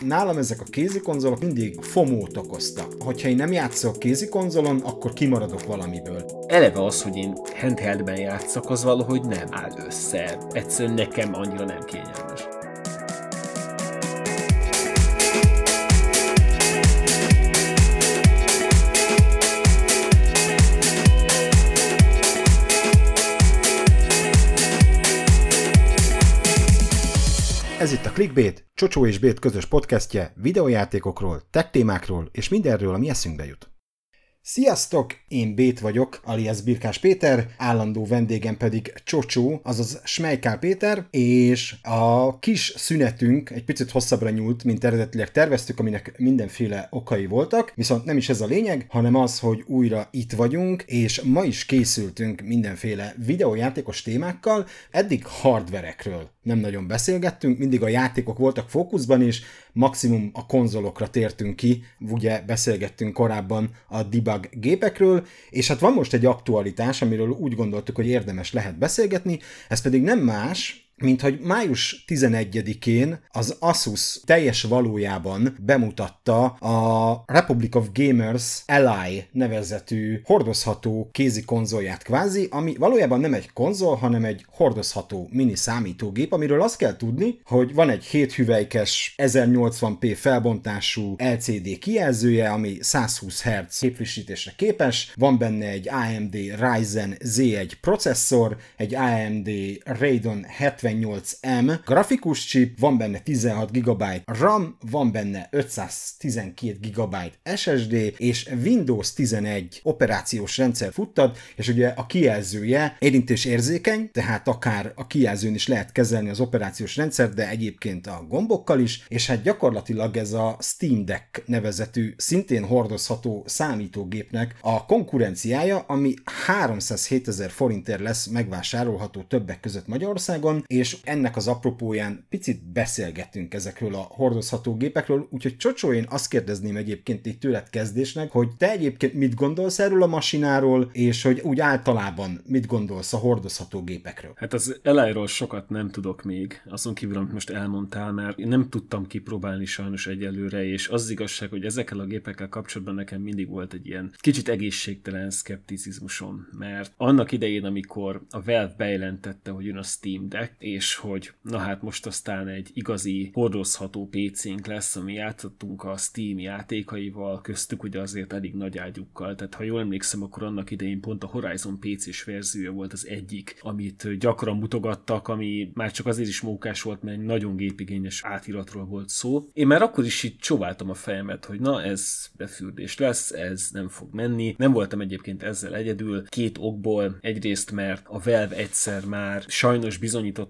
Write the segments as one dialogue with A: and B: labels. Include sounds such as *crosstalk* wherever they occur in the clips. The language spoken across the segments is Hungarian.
A: Nálam ezek a kézi konzolok mindig fomót okoztak. Hogyha én nem játszok kézi konzolon, akkor kimaradok valamiből.
B: Eleve az, hogy én handheldben játszok, az valahogy nem áll össze. Egyszerűen nekem annyira nem kényelmes.
A: Ez itt a Clickbait, Csocsó és Bét közös podcastje videójátékokról, tech témákról és mindenről, ami eszünkbe jut. Sziasztok! Én Bét vagyok, alias Birkás Péter, állandó vendégem pedig Csocsó, azaz Smejkál Péter, és a kis szünetünk egy picit hosszabbra nyúlt, mint eredetileg terveztük, aminek mindenféle okai voltak, viszont nem is ez a lényeg, hanem az, hogy újra itt vagyunk, és ma is készültünk mindenféle videójátékos témákkal, eddig hardverekről nem nagyon beszélgettünk, mindig a játékok voltak fókuszban is, maximum a konzolokra tértünk ki, ugye beszélgettünk korábban a debug gépekről, és hát van most egy aktualitás, amiről úgy gondoltuk, hogy érdemes lehet beszélgetni, ez pedig nem más, mint hogy május 11-én az Asus teljes valójában bemutatta a Republic of Gamers Ally nevezetű hordozható kézi konzolját kvázi, ami valójában nem egy konzol, hanem egy hordozható mini számítógép, amiről azt kell tudni, hogy van egy 7 hüvelykes 1080p felbontású LCD kijelzője, ami 120 Hz képfrissítésre képes, van benne egy AMD Ryzen Z1 processzor, egy AMD Radeon 70 78M grafikus chip, van benne 16 GB RAM, van benne 512 GB SSD, és Windows 11 operációs rendszer futtad, és ugye a kijelzője érintés érzékeny, tehát akár a kijelzőn is lehet kezelni az operációs rendszer, de egyébként a gombokkal is, és hát gyakorlatilag ez a Steam Deck nevezetű, szintén hordozható számítógépnek a konkurenciája, ami 307 ezer forintért lesz megvásárolható többek között Magyarországon, és ennek az apropóján picit beszélgetünk ezekről a hordozható gépekről, úgyhogy Csocsó, én azt kérdezném egyébként itt tőled kezdésnek, hogy te egyébként mit gondolsz erről a masináról, és hogy úgy általában mit gondolsz a hordozható gépekről?
B: Hát az elájról sokat nem tudok még, azon kívül, amit most elmondtál, mert én nem tudtam kipróbálni sajnos egyelőre, és az igazság, hogy ezekkel a gépekkel kapcsolatban nekem mindig volt egy ilyen kicsit egészségtelen szkepticizmusom, mert annak idején, amikor a Valve bejelentette, hogy jön a Steam Deck, és hogy na hát most aztán egy igazi hordozható PC-nk lesz, ami játszottunk a Steam játékaival, köztük ugye azért elég nagy ágyukkal, tehát ha jól emlékszem, akkor annak idején pont a Horizon PC-s verziója volt az egyik, amit gyakran mutogattak, ami már csak azért is mókás volt, mert egy nagyon gépigényes átiratról volt szó. Én már akkor is itt csóváltam a fejemet, hogy na ez befürdés lesz, ez nem fog menni. Nem voltam egyébként ezzel egyedül, két okból. Egyrészt, mert a Valve egyszer már sajnos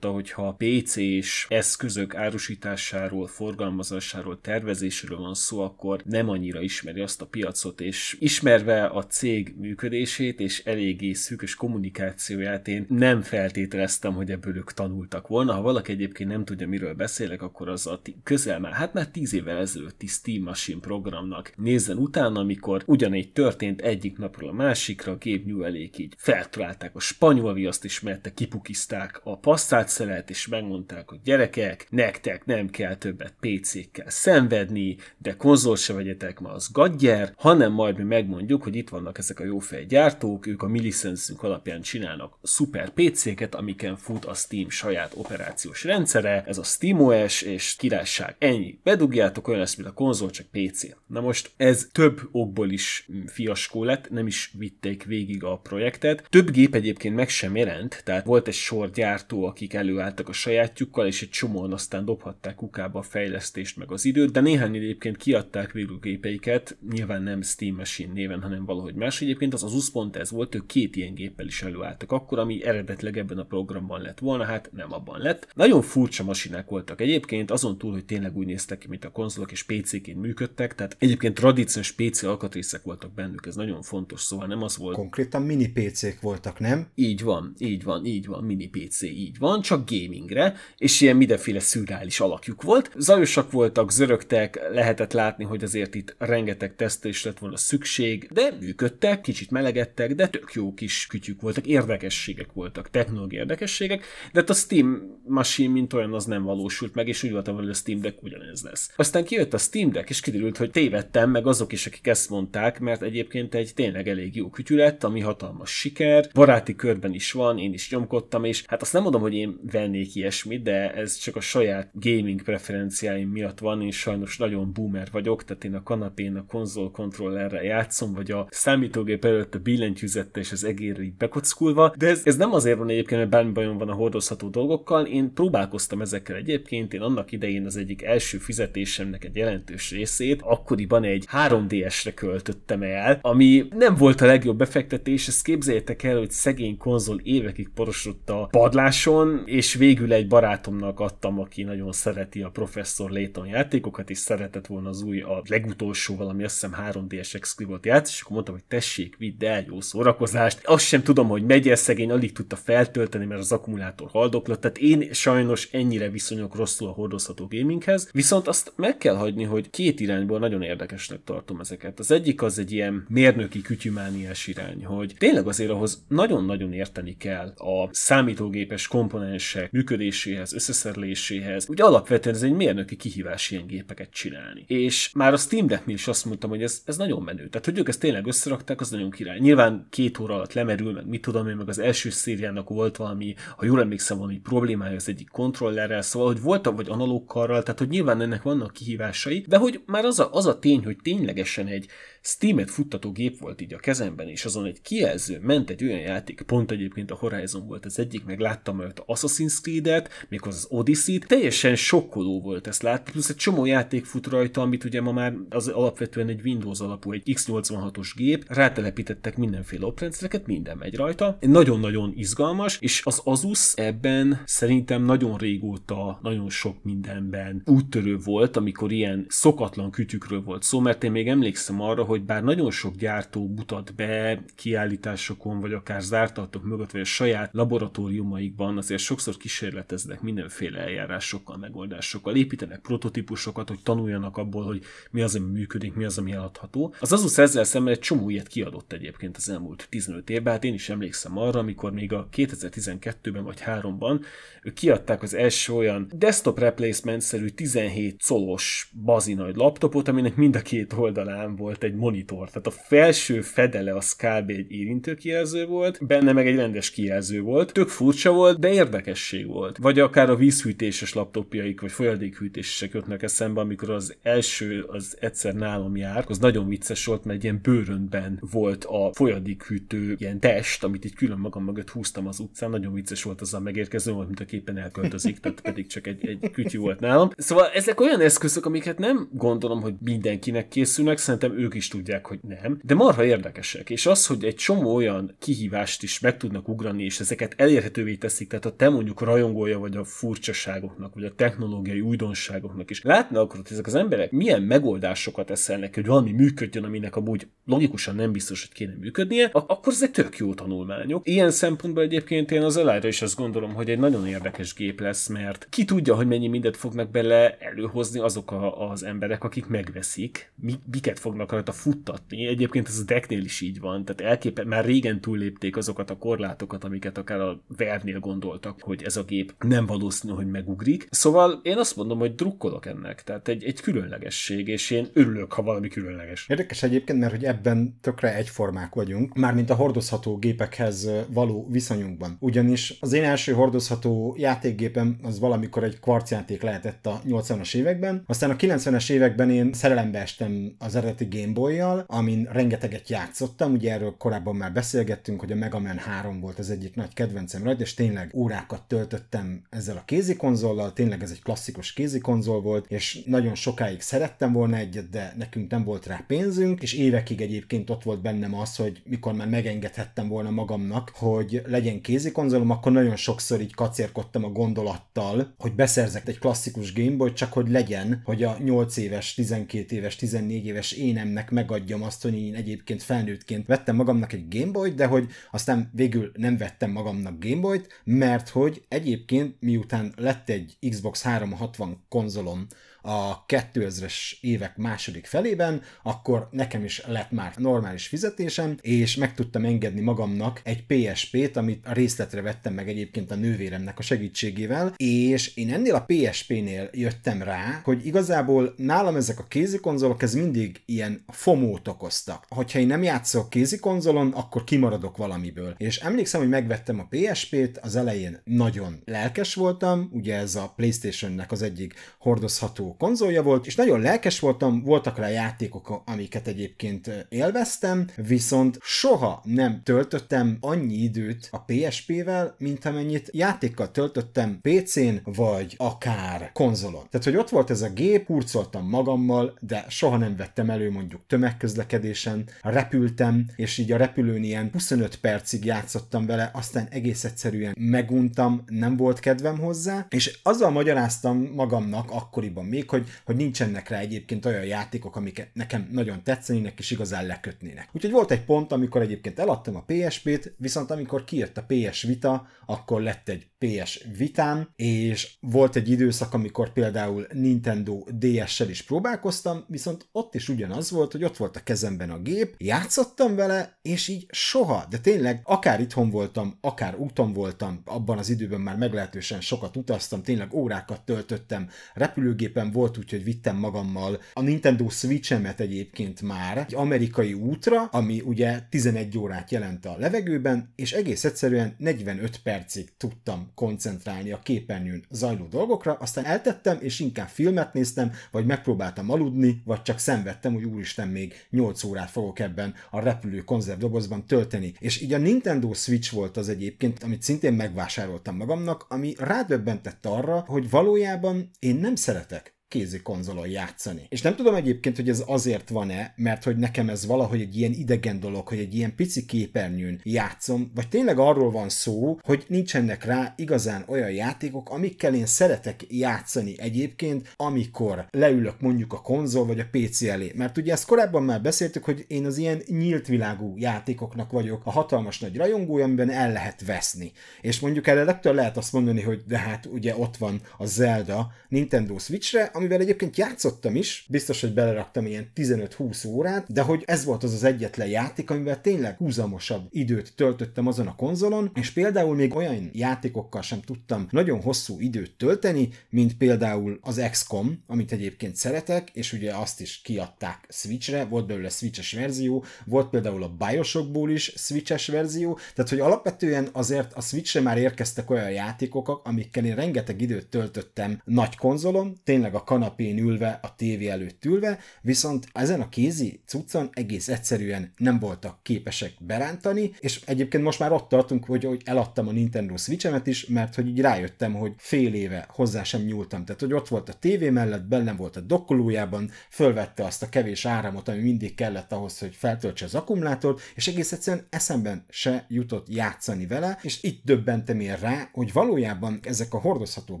B: bizonyította, hogyha a PC-s eszközök árusításáról, forgalmazásáról, tervezésről van szó, akkor nem annyira ismeri azt a piacot, és ismerve a cég működését és eléggé szűkös kommunikációját, én nem feltételeztem, hogy ebből ők tanultak volna. Ha valaki egyébként nem tudja, miről beszélek, akkor az a közel már, hát már tíz évvel ezelőtti Steam Machine programnak nézzen utána, amikor ugyanígy történt egyik napról a másikra, a gép nyújjelék így feltalálták a spanyol viaszt, és mert kipukizták a passzát szelet, és megmondták, hogy gyerekek, nektek nem kell többet PC-kkel szenvedni, de konzol se vegyetek, ma az gadger, hanem majd mi megmondjuk, hogy itt vannak ezek a jófej gyártók, ők a mi licenszünk alapján csinálnak szuper PC-ket, amiken fut a Steam saját operációs rendszere, ez a SteamOS, és királyság, ennyi. Bedugjátok, olyan lesz, mint a konzol, csak PC. Na most ez több okból is fiaskó lett, nem is vitték végig a projektet. Több gép egyébként meg sem jelent, tehát volt egy sor gyártó, akik előálltak a sajátjukkal, és egy csomóan aztán dobhatták kukába a fejlesztést meg az időt, de néhány egyébként kiadták végül gépeiket, nyilván nem Steam Machine néven, hanem valahogy más. Egyébként az Asus pont ez volt, ők két ilyen géppel is előálltak akkor, ami eredetleg ebben a programban lett volna, hát nem abban lett. Nagyon furcsa masinák voltak egyébként, azon túl, hogy tényleg úgy néztek ki, mint a konzolok és PC-ként működtek, tehát egyébként tradíciós PC alkatrészek voltak bennük, ez nagyon fontos, szóval nem az volt.
A: Konkrétan mini PC-k voltak, nem?
B: Így van, így van, így van, mini PC, így van, csak gamingre, és ilyen mindenféle szürreális alakjuk volt. Zajosak voltak, zörögtek, lehetett látni, hogy azért itt rengeteg tesztelés lett volna szükség, de működtek, kicsit melegedtek, de tök jó kis kütyük voltak, érdekességek voltak, technológiai érdekességek, de hát a Steam Machine, mint olyan, az nem valósult meg, és úgy voltam, hogy a Steam Deck ugyanez lesz. Aztán kijött a Steam Deck, és kiderült, hogy tévedtem, meg azok is, akik ezt mondták, mert egyébként egy tényleg elég jó kütyű lett, ami hatalmas siker, baráti körben is van, én is nyomkodtam, és hát azt nem mondom, hogy én vennék ilyesmit, de ez csak a saját gaming preferenciáim miatt van, én sajnos nagyon boomer vagyok, tehát én a kanapén a konzol kontrollerrel játszom, vagy a számítógép előtt a billentyűzettel és az egérre így bekockulva, de ez, ez nem azért van egyébként, mert bármi bajom van a hordozható dolgokkal, én próbálkoztam ezekkel egyébként, én annak idején az egyik első fizetésemnek egy jelentős részét akkoriban egy 3DS-re költöttem el, ami nem volt a legjobb befektetés, ezt képzeljétek el, hogy szegény konzol évekig porosodott a padláson, és végül egy barátomnak adtam, aki nagyon szereti a Professor Layton játékokat, és szeretett volna az új, a legutolsó valami, azt hiszem 3DS exklibot és akkor mondtam, hogy tessék, vidd el, jó szórakozást. Azt sem tudom, hogy megy el szegény, alig tudta feltölteni, mert az akkumulátor haldoklott, tehát én sajnos ennyire viszonyok rosszul a hordozható gaminghez, viszont azt meg kell hagyni, hogy két irányból nagyon érdekesnek tartom ezeket. Az egyik az egy ilyen mérnöki kütyümániás irány, hogy tényleg azért ahhoz nagyon-nagyon érteni kell a számítógépes komponensek működéséhez, összeszereléséhez. Úgy alapvetően ez egy mérnöki kihívás ilyen gépeket csinálni. És már a Steam Decknél is azt mondtam, hogy ez, ez nagyon menő. Tehát, hogy ők ezt tényleg összerakták, az nagyon király. Nyilván két óra alatt lemerül, meg mit tudom én, meg az első szériának volt valami, ha jól emlékszem, valami problémája az egyik kontrollerrel, szóval, hogy voltak vagy analóg karral, tehát, hogy nyilván ennek vannak kihívásai, de hogy már az a, az a tény, hogy ténylegesen egy Steam-et futtató gép volt így a kezemben, és azon egy kijelző ment egy olyan játék, pont egyébként a Horizon volt az egyik, meg láttam majd a Assassin's Creed-et, még az Odyssey-t, teljesen sokkoló volt ezt látni, plusz egy csomó játék fut rajta, amit ugye ma már az alapvetően egy Windows alapú, egy X86-os gép, rátelepítettek mindenféle oprendszereket, minden megy rajta. Nagyon-nagyon izgalmas, és az Asus ebben szerintem nagyon régóta, nagyon sok mindenben úttörő volt, amikor ilyen szokatlan kütyükről volt szó, mert én még emlékszem arra, hogy bár nagyon sok gyártó mutat be kiállításokon, vagy akár zártatok mögött, vagy a saját laboratóriumaikban azért sokszor kísérleteznek mindenféle eljárásokkal, megoldásokkal, építenek prototípusokat, hogy tanuljanak abból, hogy mi az, ami működik, mi az, ami eladható. Az Asus ezzel szemben egy csomó ilyet kiadott egyébként az elmúlt 15 évben, hát én is emlékszem arra, amikor még a 2012-ben vagy 3-ban ők kiadták az első olyan desktop replacement-szerű 17 colos bazinagy laptopot, aminek mind a két oldalán volt egy monitor. Tehát a felső fedele az kb. egy érintő kijelző volt, benne meg egy rendes kijelző volt. Tök furcsa volt, de érdekesség volt. Vagy akár a vízhűtéses laptopjaik, vagy folyadékhűtésesek jutnak eszembe, amikor az első az egyszer nálam jár, az nagyon vicces volt, mert egy ilyen bőröntben volt a folyadékhűtő ilyen test, amit így külön magam mögött húztam az utcán. Nagyon vicces volt az a megérkező, volt, mint a képen elköltözik, tehát pedig csak egy, egy kütyű volt nálam. Szóval ezek olyan eszközök, amiket nem gondolom, hogy mindenkinek készülnek, szerintem ők is tudják, hogy nem, de marha érdekesek. És az, hogy egy csomó olyan kihívást is meg tudnak ugrani, és ezeket elérhetővé teszik, tehát a te mondjuk rajongója vagy a furcsaságoknak, vagy a technológiai újdonságoknak is látna akkor, hogy ezek az emberek milyen megoldásokat eszelnek, hogy valami működjön, aminek amúgy logikusan nem biztos, hogy kéne működnie, akkor ezek tök jó tanulmányok. Ilyen szempontból egyébként én az elájra is azt gondolom, hogy egy nagyon érdekes gép lesz, mert ki tudja, hogy mennyi mindent fognak bele előhozni azok a, az emberek, akik megveszik, mi, miket fognak rajta futtatni. Egyébként ez a decknél is így van, tehát elképe, már régen túllépték azokat a korlátokat, amiket akár a Vernél gondoltak, hogy ez a gép nem valószínű, hogy megugrik. Szóval én azt mondom, hogy drukkolok ennek, tehát egy, egy különlegesség, és én örülök, ha valami különleges.
A: Érdekes egyébként, mert hogy ebben tökre egyformák vagyunk, mármint a hordozható gépekhez való viszonyunkban. Ugyanis az én első hordozható játékgépem az valamikor egy kvarcjáték lehetett a 80-as években, aztán a 90-es években én szerelembe estem az eredeti Game Boy-jal, amin rengeteget játszottam, ugye erről korábban már beszélgettünk, hogy a Mega Man 3 volt az egyik nagy kedvencem rajta, és tényleg órákat töltöttem ezzel a kézikonzollal, tényleg ez egy klasszikus kézikonzol volt, és nagyon sokáig szerettem volna egyet, de nekünk nem volt rá pénzünk, és évekig egyébként ott volt bennem az, hogy mikor már megengedhettem volna magamnak, hogy legyen kézikonzolom, akkor nagyon sokszor így kacérkodtam a gondolattal, hogy beszerzek egy klasszikus Gameboy, csak hogy legyen, hogy a 8 éves, 12 éves, 14 éves énemnek megadjam azt, hogy én egyébként felnőttként vettem magamnak egy Gameboy, de hogy aztán végül nem vettem magamnak Gameboy-t, mert hogy egyébként miután lett egy Xbox 360 konzolom a 2000-es évek második felében, akkor nekem is lett már normális fizetésem, és meg tudtam engedni magamnak egy PSP-t, amit a részletre vettem meg egyébként a nővéremnek a segítségével, és én ennél a PSP-nél jöttem rá, hogy igazából nálam ezek a kézikonzolok ez mindig ilyen fomót okoztak. Hogyha én nem játszok kézikonzolon, akkor kimaradok valamiből. És emlékszem, hogy megvettem a PSP-t, az elején nagyon lelkes voltam, ugye ez a PlayStation-nek az egyik hordozható konzolja volt, és nagyon lelkes voltam, voltak rá játékok, amiket egyébként élveztem, viszont soha nem töltöttem annyi időt a PSP-vel, mint amennyit játékkal töltöttem PC-n, vagy akár konzolon. Tehát, hogy ott volt ez a gép, hurcoltam magammal, de soha nem vettem elő mondjuk tömegközlekedésen, repültem, és így a repülőn ilyen 25 percig játszottam vele, aztán egész egyszerűen meguntam, nem volt kedvem hozzá, és azzal magyaráztam magamnak akkoriban még, még, hogy, hogy nincsenek rá egyébként olyan játékok, amik nekem nagyon tetszenének és igazán lekötnének. Úgyhogy volt egy pont, amikor egyébként eladtam a PSP-t, viszont amikor kijött a PS Vita, akkor lett egy PS Vitám, és volt egy időszak, amikor például Nintendo DS-sel is próbálkoztam, viszont ott is ugyanaz volt, hogy ott volt a kezemben a gép, játszottam vele, és így soha, de tényleg akár itthon voltam, akár úton voltam, abban az időben már meglehetősen sokat utaztam, tényleg órákat töltöttem, repülőgépen volt úgy, hogy vittem magammal a Nintendo Switch-emet egyébként már egy amerikai útra, ami ugye 11 órát jelent a levegőben, és egész egyszerűen 45 percig tudtam koncentrálni a képernyőn zajló dolgokra, aztán eltettem, és inkább filmet néztem, vagy megpróbáltam aludni, vagy csak szenvedtem, hogy úristen, még 8 órát fogok ebben a repülő konzervdobozban tölteni. És így a Nintendo Switch volt az egyébként, amit szintén megvásároltam magamnak, ami rádöbbentett arra, hogy valójában én nem szeretek kézi konzolon játszani. És nem tudom egyébként, hogy ez azért van-e, mert hogy nekem ez valahogy egy ilyen idegen dolog, hogy egy ilyen pici képernyőn játszom, vagy tényleg arról van szó, hogy nincsenek rá igazán olyan játékok, amikkel én szeretek játszani egyébként, amikor leülök mondjuk a konzol vagy a PC elé. Mert ugye ezt korábban már beszéltük, hogy én az ilyen nyílt világú játékoknak vagyok a hatalmas nagy rajongója, amiben el lehet veszni. És mondjuk erre legtöbb lehet azt mondani, hogy de hát ugye ott van a Zelda Nintendo Switchre, amivel egyébként játszottam is, biztos, hogy beleraktam ilyen 15-20 órát, de hogy ez volt az az egyetlen játék, amivel tényleg húzamosabb időt töltöttem azon a konzolon, és például még olyan játékokkal sem tudtam nagyon hosszú időt tölteni, mint például az XCOM, amit egyébként szeretek, és ugye azt is kiadták Switchre, volt belőle Switches verzió, volt például a Bioshockból is Switches verzió, tehát hogy alapvetően azért a Switchre már érkeztek olyan játékok, amikkel én rengeteg időt töltöttem nagy konzolon, tényleg a kanapén ülve, a tévé előtt ülve, viszont ezen a kézi cuccon egész egyszerűen nem voltak képesek berántani, és egyébként most már ott tartunk, hogy, hogy eladtam a Nintendo Switch-emet is, mert hogy így rájöttem, hogy fél éve hozzá sem nyúltam. Tehát, hogy ott volt a tévé mellett, bennem volt a dokkolójában, fölvette azt a kevés áramot, ami mindig kellett ahhoz, hogy feltöltse az akkumulátort, és egész egyszerűen eszemben se jutott játszani vele, és itt döbbentem én rá, hogy valójában ezek a hordozható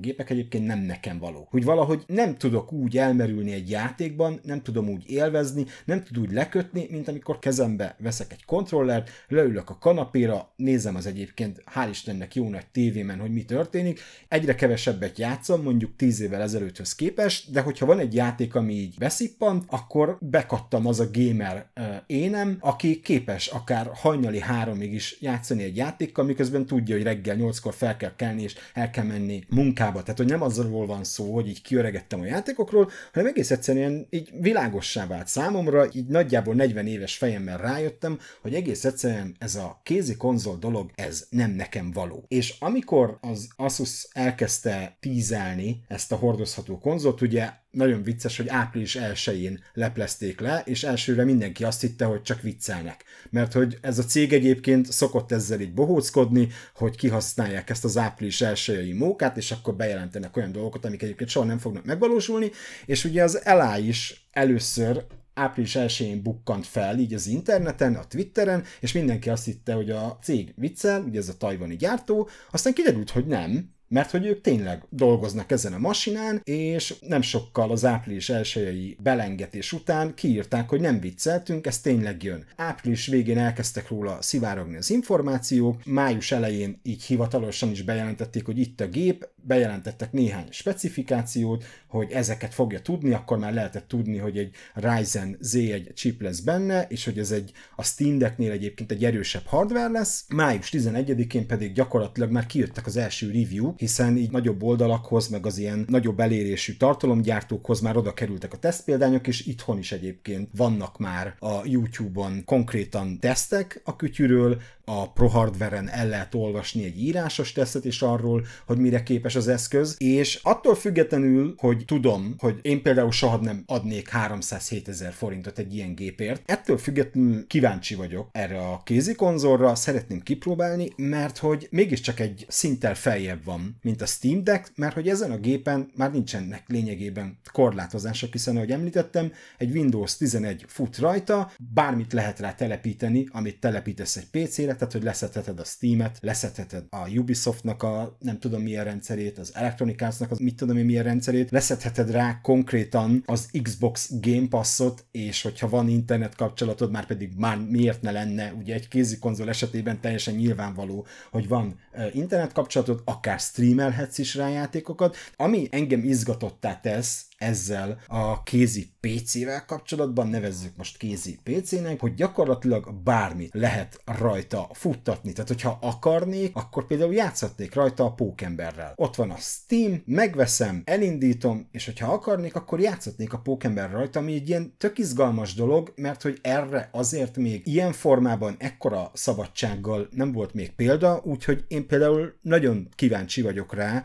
A: gépek egyébként nem nekem való. Hogy valahogy nem tudok úgy elmerülni egy játékban, nem tudom úgy élvezni, nem tud úgy lekötni, mint amikor kezembe veszek egy kontrollert, leülök a kanapéra, nézem az egyébként, hál' Istennek jó nagy tévémen, hogy mi történik, egyre kevesebbet játszom, mondjuk 10 évvel ezelőtthöz képest, de hogyha van egy játék, ami így beszippant, akkor bekattam az a gamer énem, aki képes akár hajnali háromig is játszani egy játékkal, miközben tudja, hogy reggel nyolckor fel kell kelni, és el kell menni munkába. Tehát, hogy nem azról van szó, hogy így kiöregettem a játékokról, hanem egész egyszerűen így világossá vált számomra, így nagyjából 40 éves fejemmel rájöttem, hogy egész egyszerűen ez a kézi konzol dolog, ez nem nekem való. És amikor az Asus elkezdte tízelni ezt a hordozható konzolt, ugye nagyon vicces, hogy április 1-én leplezték le, és elsőre mindenki azt hitte, hogy csak viccelnek. Mert hogy ez a cég egyébként szokott ezzel így bohóckodni, hogy kihasználják ezt az április 1 mókát, és akkor bejelentenek olyan dolgokat, amik egyébként soha nem fognak megvalósulni, és ugye az LA is először április 1-én bukkant fel így az interneten, a Twitteren, és mindenki azt hitte, hogy a cég viccel, ugye ez a tajvani gyártó, aztán kiderült, hogy nem, mert hogy ők tényleg dolgoznak ezen a masinán, és nem sokkal az április elsőjei belengetés után kiírták, hogy nem vicceltünk, ez tényleg jön. Április végén elkezdtek róla szivárogni az információk, május elején így hivatalosan is bejelentették, hogy itt a gép, bejelentettek néhány specifikációt, hogy ezeket fogja tudni, akkor már lehetett tudni, hogy egy Ryzen Z1 chip lesz benne, és hogy ez egy a Steam Decknél egyébként egy erősebb hardware lesz. Május 11-én pedig gyakorlatilag már kijöttek az első review, hiszen így nagyobb oldalakhoz, meg az ilyen nagyobb elérésű tartalomgyártókhoz már oda kerültek a tesztpéldányok, és itthon is egyébként vannak már a YouTube-on konkrétan tesztek a kütyűről, a Pro Hardware-en el lehet olvasni egy írásos tesztet is arról, hogy mire képes az eszköz, és attól függetlenül, hogy tudom, hogy én például soha nem adnék 307 ezer forintot egy ilyen gépért, ettől függetlenül kíváncsi vagyok erre a kézi konzolra, szeretném kipróbálni, mert hogy mégiscsak egy szinttel feljebb van, mint a Steam Deck, mert hogy ezen a gépen már nincsenek lényegében korlátozások, hiszen ahogy említettem, egy Windows 11 fut rajta, bármit lehet rá telepíteni, amit telepítesz egy PC-re, tehát hogy leszedheted a Steam-et, leszedheted a Ubisoftnak a nem tudom milyen rendszerét, az Electronic Arts-nak az mit tudom én milyen rendszerét, leszedheted rá konkrétan az Xbox Game Pass-ot, és hogyha van internet kapcsolatod, már pedig már miért ne lenne, ugye egy kézi konzol esetében teljesen nyilvánvaló, hogy van internet kapcsolatod, akár streamelhetsz is rá játékokat, ami engem izgatottá tesz, ezzel a kézi PC-vel kapcsolatban, nevezzük most kézi PC-nek, hogy gyakorlatilag bármi lehet rajta futtatni. Tehát, hogyha akarnék, akkor például játszhatnék rajta a pókemberrel. Ott van a Steam, megveszem, elindítom, és hogyha akarnék, akkor játszhatnék a pókember rajta, ami egy ilyen tök izgalmas dolog, mert hogy erre azért még ilyen formában, ekkora szabadsággal nem volt még példa, úgyhogy én például nagyon kíváncsi vagyok rá,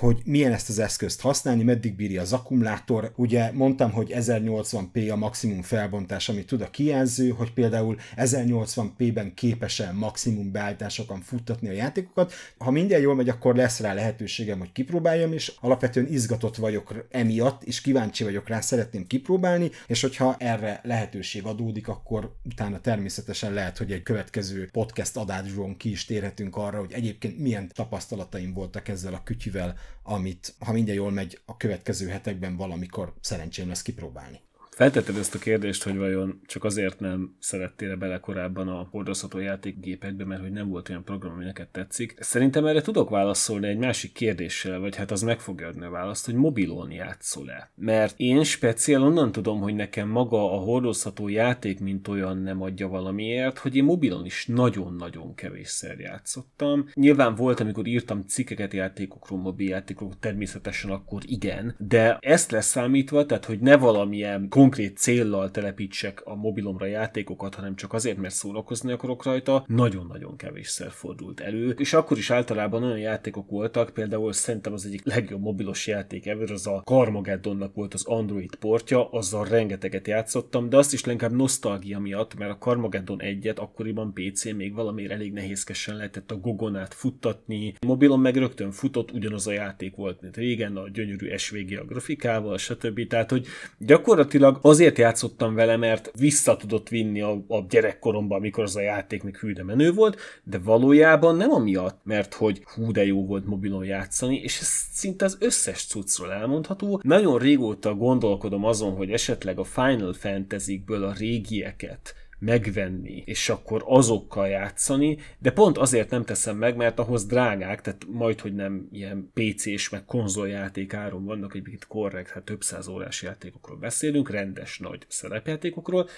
A: hogy milyen ezt az eszközt használni, meddig bírja az akkumulátor. Ugye mondtam, hogy 1080p a maximum felbontás, amit tud a kijelző, hogy például 1080p-ben képes-e maximum beállításokon futtatni a játékokat. Ha minden jól megy, akkor lesz rá lehetőségem, hogy kipróbáljam, és alapvetően izgatott vagyok emiatt, és kíváncsi vagyok rá, szeretném kipróbálni, és hogyha erre lehetőség adódik, akkor utána természetesen lehet, hogy egy következő podcast adásról ki is térhetünk arra, hogy egyébként milyen tapasztalataim voltak ezzel a kütyüvel, amit, ha minden jól megy, a következő hetekben valamikor szerencsém lesz kipróbálni.
B: Feltetted ezt a kérdést, hogy vajon csak azért nem szerettél bele korábban a hordozható játékgépekbe, mert hogy nem volt olyan program, ami neked tetszik. Szerintem erre tudok válaszolni egy másik kérdéssel, vagy hát az meg fogja adni a választ, hogy mobilon játszol-e. Mert én speciál onnan tudom, hogy nekem maga a hordozható játék, mint olyan nem adja valamiért, hogy én mobilon is nagyon-nagyon kevésszer játszottam. Nyilván volt, amikor írtam cikkeket játékokról, mobiljátékokról, természetesen akkor igen, de ezt leszámítva, tehát hogy ne valamilyen konkrét céllal telepítsek a mobilomra játékokat, hanem csak azért, mert szórakozni akarok rajta, nagyon-nagyon kevésszer fordult elő. És akkor is általában olyan játékok voltak, például szerintem az egyik legjobb mobilos játék ever, az a Carmageddonnak volt az Android portja, azzal rengeteget játszottam, de azt is leginkább nosztalgia miatt, mert a Carmageddon egyet akkoriban PC még valamiért elég nehézkesen lehetett a gogonát futtatni. Mobilon meg rögtön futott, ugyanaz a játék volt, mint régen, a gyönyörű SVG a grafikával, stb. Tehát, hogy gyakorlatilag gyakorlatilag azért játszottam vele, mert vissza tudott vinni a, a gyerekkoromban, amikor az a játék még hű menő volt, de valójában nem amiatt, mert hogy hú de jó volt mobilon játszani, és ez szinte az összes cuccról elmondható. Nagyon régóta gondolkodom azon, hogy esetleg a Final Fantasy-ből a régieket megvenni, és akkor azokkal játszani, de pont azért nem teszem meg, mert ahhoz drágák, tehát majd, hogy nem ilyen PC-s, meg konzoljáték áron vannak, egyébként korrekt, hát több száz órás játékokról beszélünk, rendes nagy szerepjátékokról,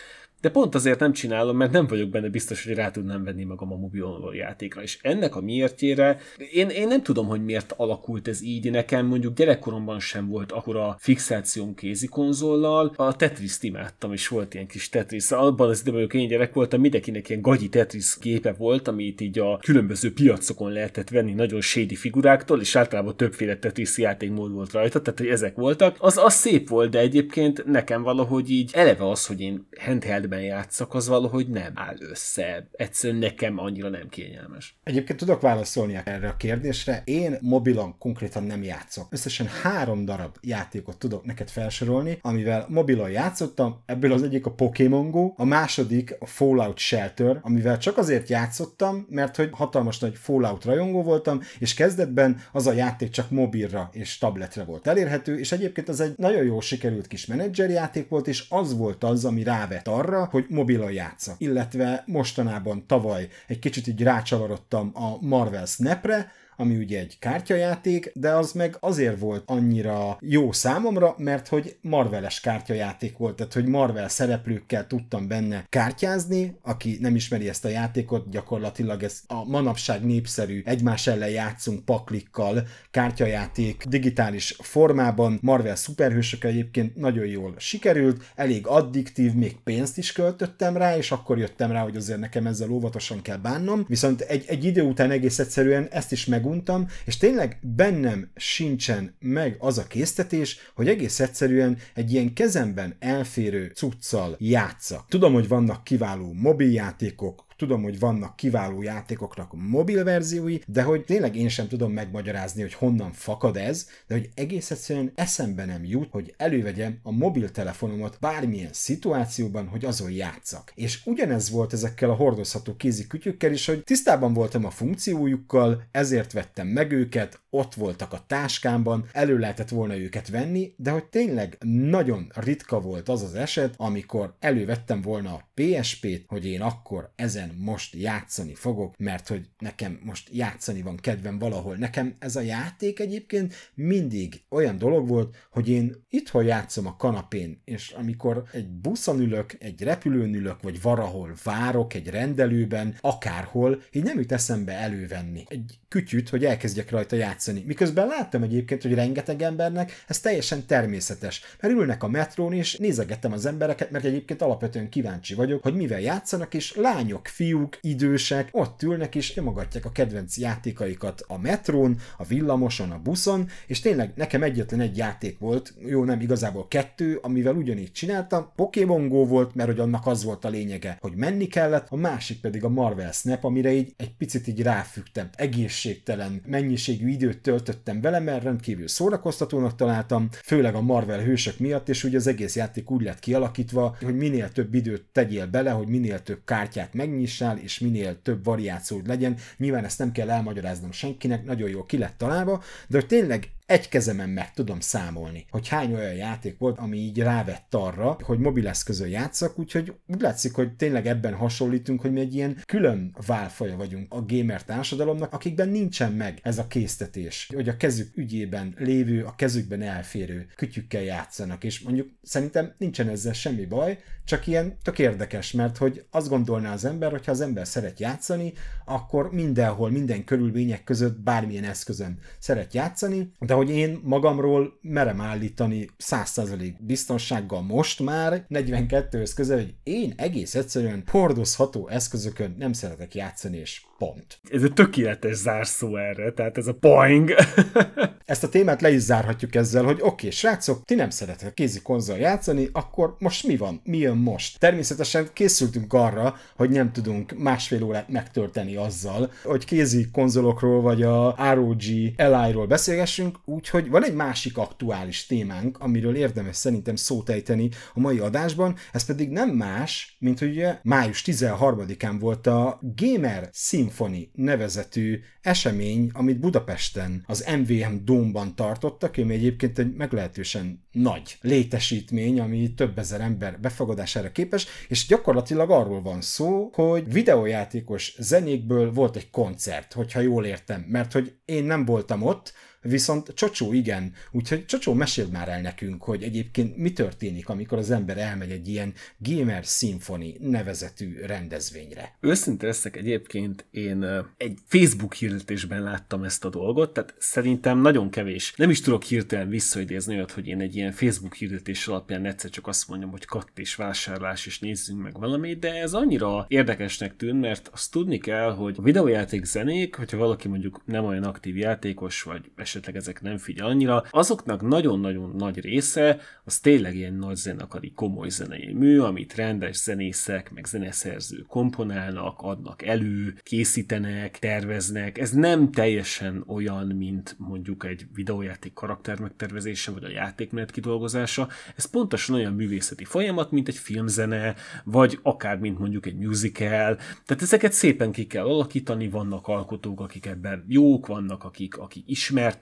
B: de pont azért nem csinálom, mert nem vagyok benne biztos, hogy rá tudnám venni magam a mobilon játékra. És ennek a miértjére, én, én nem tudom, hogy miért alakult ez így. Nekem mondjuk gyerekkoromban sem volt akkora fixációm kézi konzollal. A Tetris-t imádtam, és volt ilyen kis Tetris. Abban az időben, amikor én gyerek voltam, mindenkinek ilyen gagyi Tetris gépe volt, amit így a különböző piacokon lehetett venni nagyon shady figuráktól, és általában többféle Tetris játékmód volt rajta, tehát hogy ezek voltak. Az, az szép volt, de egyébként nekem valahogy így eleve az, hogy én handheld zenében játszak, az valahogy nem áll össze. Egyszerűen nekem annyira nem kényelmes.
A: Egyébként tudok válaszolni erre a kérdésre. Én mobilon konkrétan nem játszok. Összesen három darab játékot tudok neked felsorolni, amivel mobilon játszottam. Ebből az egyik a Pokémon Go, a második a Fallout Shelter, amivel csak azért játszottam, mert hogy hatalmas nagy Fallout rajongó voltam, és kezdetben az a játék csak mobilra és tabletre volt elérhető, és egyébként az egy nagyon jó sikerült kis menedzserjáték volt, és az volt az, ami rávett arra, hogy mobilon játsza. Illetve mostanában tavaly egy kicsit így rácsavarodtam a Marvel Snapre, ami ugye egy kártyajáték, de az meg azért volt annyira jó számomra, mert hogy Marveles kártyajáték volt, tehát hogy Marvel szereplőkkel tudtam benne kártyázni, aki nem ismeri ezt a játékot, gyakorlatilag ez a manapság népszerű egymás ellen játszunk paklikkal kártyajáték digitális formában, Marvel szuperhősök egyébként nagyon jól sikerült, elég addiktív, még pénzt is költöttem rá, és akkor jöttem rá, hogy azért nekem ezzel óvatosan kell bánnom, viszont egy, egy idő után egész egyszerűen ezt is meg meguntam, és tényleg bennem sincsen meg az a késztetés, hogy egész egyszerűen egy ilyen kezemben elférő cuccal játszak. Tudom, hogy vannak kiváló mobiljátékok, Tudom, hogy vannak kiváló játékoknak mobil verziói, de hogy tényleg én sem tudom megmagyarázni, hogy honnan fakad ez, de hogy egész egyszerűen eszembe nem jut, hogy elővegyem a mobiltelefonomat bármilyen szituációban, hogy azon játszak. És ugyanez volt ezekkel a hordozható kézi kütyükkel is, hogy tisztában voltam a funkciójukkal, ezért vettem meg őket, ott voltak a táskámban, elő lehetett volna őket venni, de hogy tényleg nagyon ritka volt az az eset, amikor elővettem volna a PSP-t, hogy én akkor ezen most játszani fogok, mert hogy nekem most játszani van kedvem valahol. Nekem ez a játék egyébként mindig olyan dolog volt, hogy én itthon játszom a kanapén, és amikor egy buszon ülök, egy repülőn ülök, vagy valahol várok egy rendelőben, akárhol, így nem jut eszembe elővenni egy kütyüt, hogy elkezdjek rajta játszani. Miközben láttam egyébként, hogy rengeteg embernek ez teljesen természetes, mert ülnek a metrón, és nézegettem az embereket, mert egyébként alapvetően kíváncsi vagyok, hogy mivel játszanak, és lányok, fiúk, idősek ott ülnek és nyomogatják a kedvenc játékaikat a metrón, a villamoson, a buszon, és tényleg nekem egyetlen egy játék volt, jó nem igazából kettő, amivel ugyanígy csináltam. Pokémon Go volt, mert hogy annak az volt a lényege, hogy menni kellett, a másik pedig a Marvel Snap, amire így egy picit így ráfügtem. Egészségtelen mennyiségű időt töltöttem vele, mert rendkívül szórakoztatónak találtam, főleg a Marvel hősök miatt, és ugye az egész játék úgy lett kialakítva, hogy minél több időt tegyél bele, hogy minél több kártyát megnyiss, írásnál, és minél több variációd legyen. Nyilván ezt nem kell elmagyaráznom senkinek, nagyon jól ki lett találva, de hogy tényleg egy kezemen meg tudom számolni, hogy hány olyan játék volt, ami így rávett arra, hogy mobileszközön játszak, úgyhogy úgy látszik, hogy tényleg ebben hasonlítunk, hogy mi egy ilyen külön válfaja vagyunk a gamer társadalomnak, akikben nincsen meg ez a késztetés, hogy a kezük ügyében lévő, a kezükben elférő kütyükkel játszanak, és mondjuk szerintem nincsen ezzel semmi baj, csak ilyen tök érdekes, mert hogy azt gondolná az ember, hogy ha az ember szeret játszani, akkor mindenhol, minden körülmények között bármilyen eszközön szeret játszani, de hogy én magamról merem állítani 100% biztonsággal most már 42-höz közel, hogy én egész egyszerűen hordozható eszközökön nem szeretek játszani, és pont.
B: Ez egy tökéletes zárszó erre, tehát ez a poing. *laughs*
A: Ezt a témát le is zárhatjuk ezzel, hogy oké, okay, srácok, ti nem szeretek kézi konzol játszani, akkor most mi van? Mi jön most? Természetesen készültünk arra, hogy nem tudunk másfél órát megtölteni azzal, hogy kézi konzolokról vagy a ROG Li-ról beszélgessünk, úgyhogy van egy másik aktuális témánk, amiről érdemes szerintem szót ejteni a mai adásban, ez pedig nem más, mint hogy ugye május 13-án volt a Gamer Symphony nevezetű esemény, amit Budapesten az MVM Dómban tartottak, ami egyébként egy meglehetősen nagy létesítmény, ami több ezer ember befogadására képes, és gyakorlatilag arról van szó, hogy videójátékos zenékből volt egy koncert, hogyha jól értem, mert hogy én nem voltam ott, Viszont Csocsó igen, úgyhogy Csocsó meséld már el nekünk, hogy egyébként mi történik, amikor az ember elmegy egy ilyen Gamer Symphony nevezetű rendezvényre.
B: Őszinte leszek egyébként, én egy Facebook hirdetésben láttam ezt a dolgot, tehát szerintem nagyon kevés. Nem is tudok hirtelen visszaidézni olyat, hogy én egy ilyen Facebook hirdetés alapján egyszer csak azt mondjam, hogy katt és vásárlás, és nézzünk meg valamit, de ez annyira érdekesnek tűn, mert azt tudni kell, hogy a videójáték zenék, hogyha valaki mondjuk nem olyan aktív játékos, vagy esetleg ezek nem figyel annyira, azoknak nagyon-nagyon nagy része az tényleg ilyen nagy zenekari komoly zenei mű, amit rendes zenészek, meg zeneszerző komponálnak, adnak elő, készítenek, terveznek. Ez nem teljesen olyan, mint mondjuk egy videójáték karakter megtervezése, vagy a játékmenet kidolgozása. Ez pontosan olyan művészeti folyamat, mint egy filmzene, vagy akár mint mondjuk egy musical. Tehát ezeket szépen ki kell alakítani, vannak alkotók, akik ebben jók, vannak akik, akik